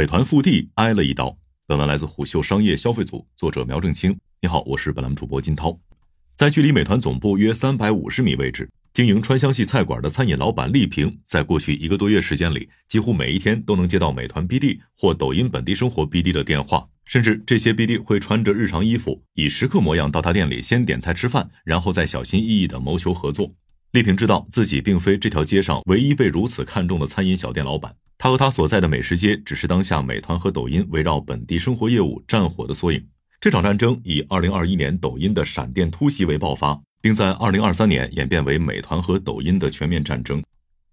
美团腹地挨了一刀。本文来自虎嗅商业消费组，作者苗正清。你好，我是本栏主播金涛。在距离美团总部约三百五十米位置，经营川湘系菜馆的餐饮老板丽萍，在过去一个多月时间里，几乎每一天都能接到美团 BD 或抖音本地生活 BD 的电话，甚至这些 BD 会穿着日常衣服，以食客模样到他店里先点菜吃饭，然后再小心翼翼地谋求合作。丽萍知道自己并非这条街上唯一被如此看重的餐饮小店老板，他和他所在的美食街只是当下美团和抖音围绕本地生活业务战火的缩影。这场战争以2021年抖音的闪电突袭为爆发，并在2023年演变为美团和抖音的全面战争。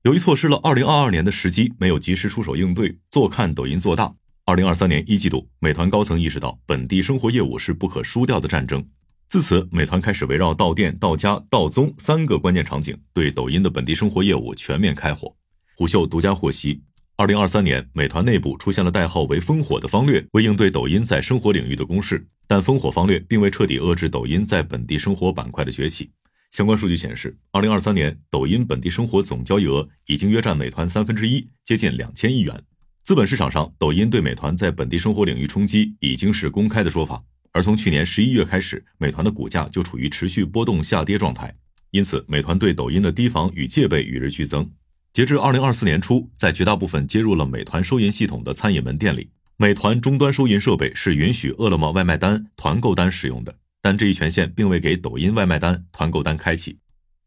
由于错失了2022年的时机，没有及时出手应对，坐看抖音做大。2023年一季度，美团高层意识到本地生活业务是不可输掉的战争。自此，美团开始围绕到店、到家、到宗三个关键场景，对抖音的本地生活业务全面开火。虎嗅独家获悉，二零二三年，美团内部出现了代号为“烽火”的方略，为应对抖音在生活领域的攻势。但烽火方略并未彻底遏制抖音在本地生活板块的崛起。相关数据显示，二零二三年，抖音本地生活总交易额已经约占美团三分之一，接近两千亿元。资本市场上，抖音对美团在本地生活领域冲击已经是公开的说法。而从去年十一月开始，美团的股价就处于持续波动下跌状态，因此美团对抖音的提防与戒备与日俱增。截至二零二四年初，在绝大部分接入了美团收银系统的餐饮门店里，美团终端收银设备是允许饿了么外卖单、团购单使用的，但这一权限并未给抖音外卖单、团购单开启。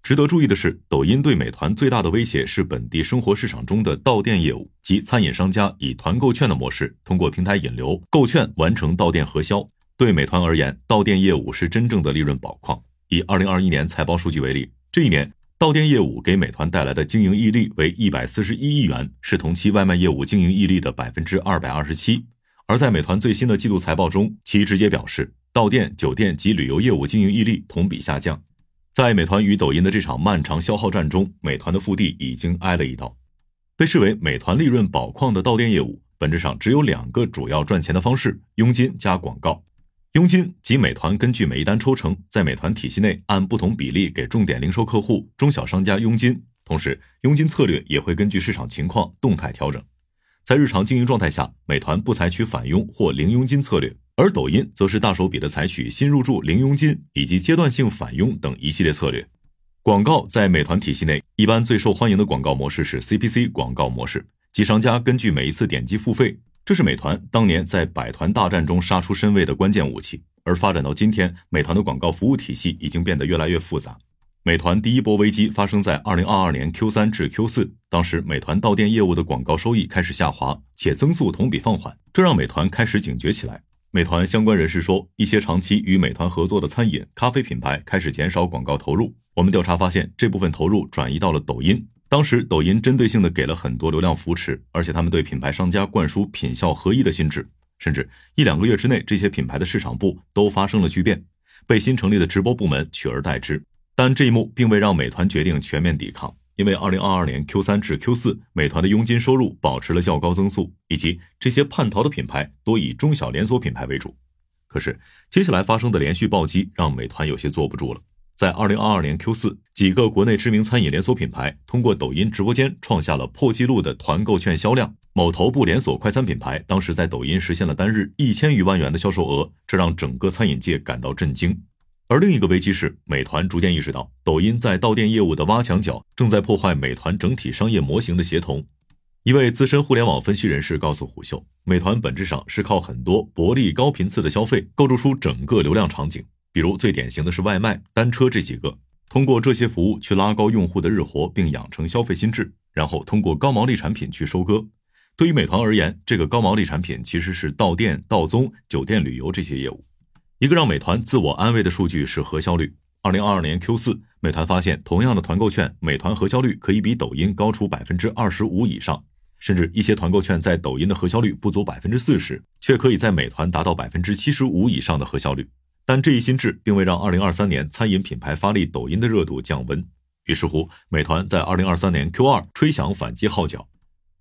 值得注意的是，抖音对美团最大的威胁是本地生活市场中的到店业务，即餐饮商家以团购券的模式，通过平台引流、购券完成到店核销。对美团而言，到店业务是真正的利润宝矿。以二零二一年财报数据为例，这一年到店业务给美团带来的经营溢利为一百四十一亿元，是同期外卖业务经营溢利的百分之二百二十七。而在美团最新的季度财报中，其直接表示，到店、酒店及旅游业务经营溢利同比下降。在美团与抖音的这场漫长消耗战中，美团的腹地已经挨了一刀。被视为美团利润宝矿的到店业务，本质上只有两个主要赚钱的方式：佣金加广告。佣金即美团根据每一单抽成，在美团体系内按不同比例给重点零售客户、中小商家佣金。同时，佣金策略也会根据市场情况动态调整。在日常经营状态下，美团不采取返佣或零佣金策略，而抖音则是大手笔的采取新入驻零佣金以及阶段性返佣等一系列策略。广告在美团体系内，一般最受欢迎的广告模式是 CPC 广告模式，即商家根据每一次点击付费。这是美团当年在百团大战中杀出身位的关键武器，而发展到今天，美团的广告服务体系已经变得越来越复杂。美团第一波危机发生在二零二二年 Q 三至 Q 四，当时美团到店业务的广告收益开始下滑，且增速同比放缓，这让美团开始警觉起来。美团相关人士说，一些长期与美团合作的餐饮、咖啡品牌开始减少广告投入。我们调查发现，这部分投入转移到了抖音。当时，抖音针对性的给了很多流量扶持，而且他们对品牌商家灌输品效合一的心智，甚至一两个月之内，这些品牌的市场部都发生了巨变，被新成立的直播部门取而代之。但这一幕并未让美团决定全面抵抗，因为二零二二年 Q 三至 Q 四，美团的佣金收入保持了较高增速，以及这些叛逃的品牌多以中小连锁品牌为主。可是，接下来发生的连续暴击让美团有些坐不住了。在二零二二年 Q 四，几个国内知名餐饮连锁品牌通过抖音直播间创下了破纪录的团购券销量。某头部连锁快餐品牌当时在抖音实现了单日一千余万元的销售额，这让整个餐饮界感到震惊。而另一个危机是，美团逐渐意识到，抖音在到店业务的挖墙脚正在破坏美团整体商业模型的协同。一位资深互联网分析人士告诉虎嗅，美团本质上是靠很多薄利高频次的消费构筑出整个流量场景。比如最典型的是外卖、单车这几个，通过这些服务去拉高用户的日活，并养成消费心智，然后通过高毛利产品去收割。对于美团而言，这个高毛利产品其实是到店、到宗、酒店、旅游这些业务。一个让美团自我安慰的数据是核销率。二零二二年 Q 四，美团发现同样的团购券，美团核销率可以比抖音高出百分之二十五以上，甚至一些团购券在抖音的核销率不足百分之四十，却可以在美团达到百分之七十五以上的核销率。但这一心智并未让2023年餐饮品牌发力抖音的热度降温。于是乎，美团在2023年 Q2 吹响反击号角。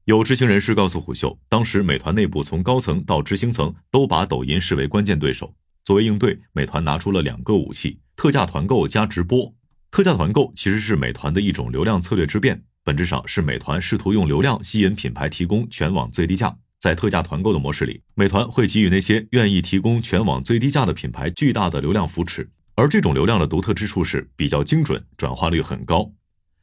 有知情人士告诉虎嗅，当时美团内部从高层到执行层都把抖音视为关键对手。作为应对，美团拿出了两个武器：特价团购加直播。特价团购其实是美团的一种流量策略之变，本质上是美团试图用流量吸引品牌提供全网最低价。在特价团购的模式里，美团会给予那些愿意提供全网最低价的品牌巨大的流量扶持，而这种流量的独特之处是比较精准，转化率很高。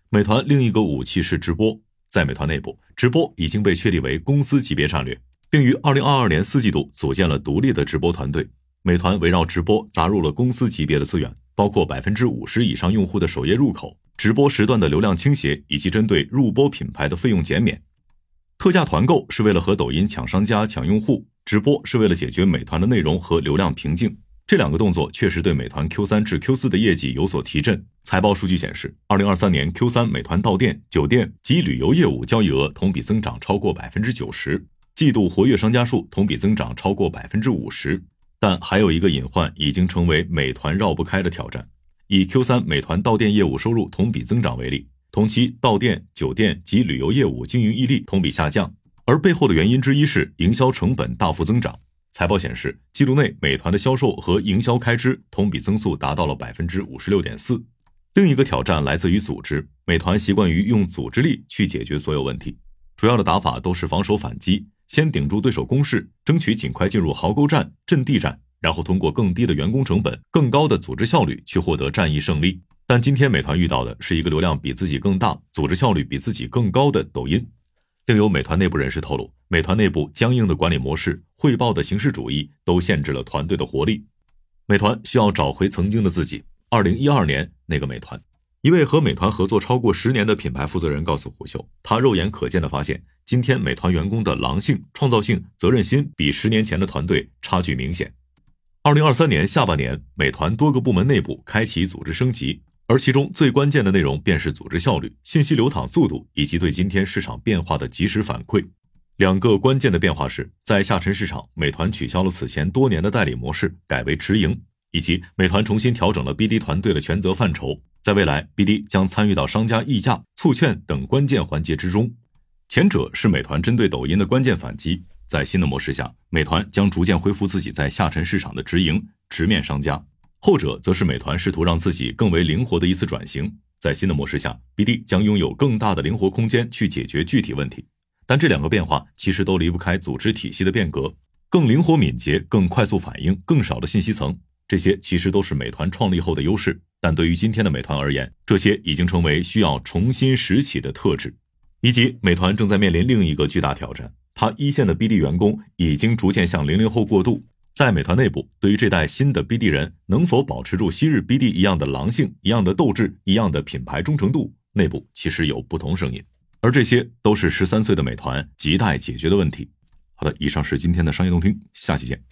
美团另一个武器是直播，在美团内部，直播已经被确立为公司级别战略，并于二零二二年四季度组建了独立的直播团队。美团围绕直播砸入了公司级别的资源，包括百分之五十以上用户的首页入口、直播时段的流量倾斜，以及针对入播品牌的费用减免。特价团购是为了和抖音抢商家、抢用户，直播是为了解决美团的内容和流量瓶颈。这两个动作确实对美团 Q 三至 Q 四的业绩有所提振。财报数据显示，二零二三年 Q 三美团到店、酒店及旅游业务交易额同比增长超过百分之九十，季度活跃商家数同比增长超过百分之五十。但还有一个隐患已经成为美团绕不开的挑战。以 Q 三美团到店业务收入同比增长为例。同期到店、酒店及旅游业务经营溢利同比下降，而背后的原因之一是营销成本大幅增长。财报显示，季度内美团的销售和营销开支同比增速达到了百分之五十六点四。另一个挑战来自于组织，美团习惯于用组织力去解决所有问题，主要的打法都是防守反击，先顶住对手攻势，争取尽快进入壕沟战、阵地战，然后通过更低的员工成本、更高的组织效率去获得战役胜利。但今天美团遇到的是一个流量比自己更大、组织效率比自己更高的抖音。另有美团内部人士透露，美团内部僵硬的管理模式、汇报的形式主义都限制了团队的活力。美团需要找回曾经的自己。二零一二年那个美团，一位和美团合作超过十年的品牌负责人告诉虎嗅，他肉眼可见的发现，今天美团员工的狼性、创造性、责任心比十年前的团队差距明显。二零二三年下半年，美团多个部门内部开启组织升级。而其中最关键的内容便是组织效率、信息流淌速度以及对今天市场变化的及时反馈。两个关键的变化是在下沉市场，美团取消了此前多年的代理模式，改为直营，以及美团重新调整了 BD 团队的权责范畴。在未来，BD 将参与到商家议价、促券等关键环节之中。前者是美团针对抖音的关键反击，在新的模式下，美团将逐渐恢复自己在下沉市场的直营、直面商家。后者则是美团试图让自己更为灵活的一次转型，在新的模式下，BD 将拥有更大的灵活空间去解决具体问题。但这两个变化其实都离不开组织体系的变革，更灵活敏捷、更快速反应、更少的信息层，这些其实都是美团创立后的优势。但对于今天的美团而言，这些已经成为需要重新拾起的特质。以及美团正在面临另一个巨大挑战，它一线的 BD 员工已经逐渐向零零后过渡。在美团内部，对于这代新的 BD 人能否保持住昔日 BD 一样的狼性、一样的斗志、一样的品牌忠诚度，内部其实有不同声音，而这些都是十三岁的美团亟待解决的问题。好的，以上是今天的商业动听，下期见。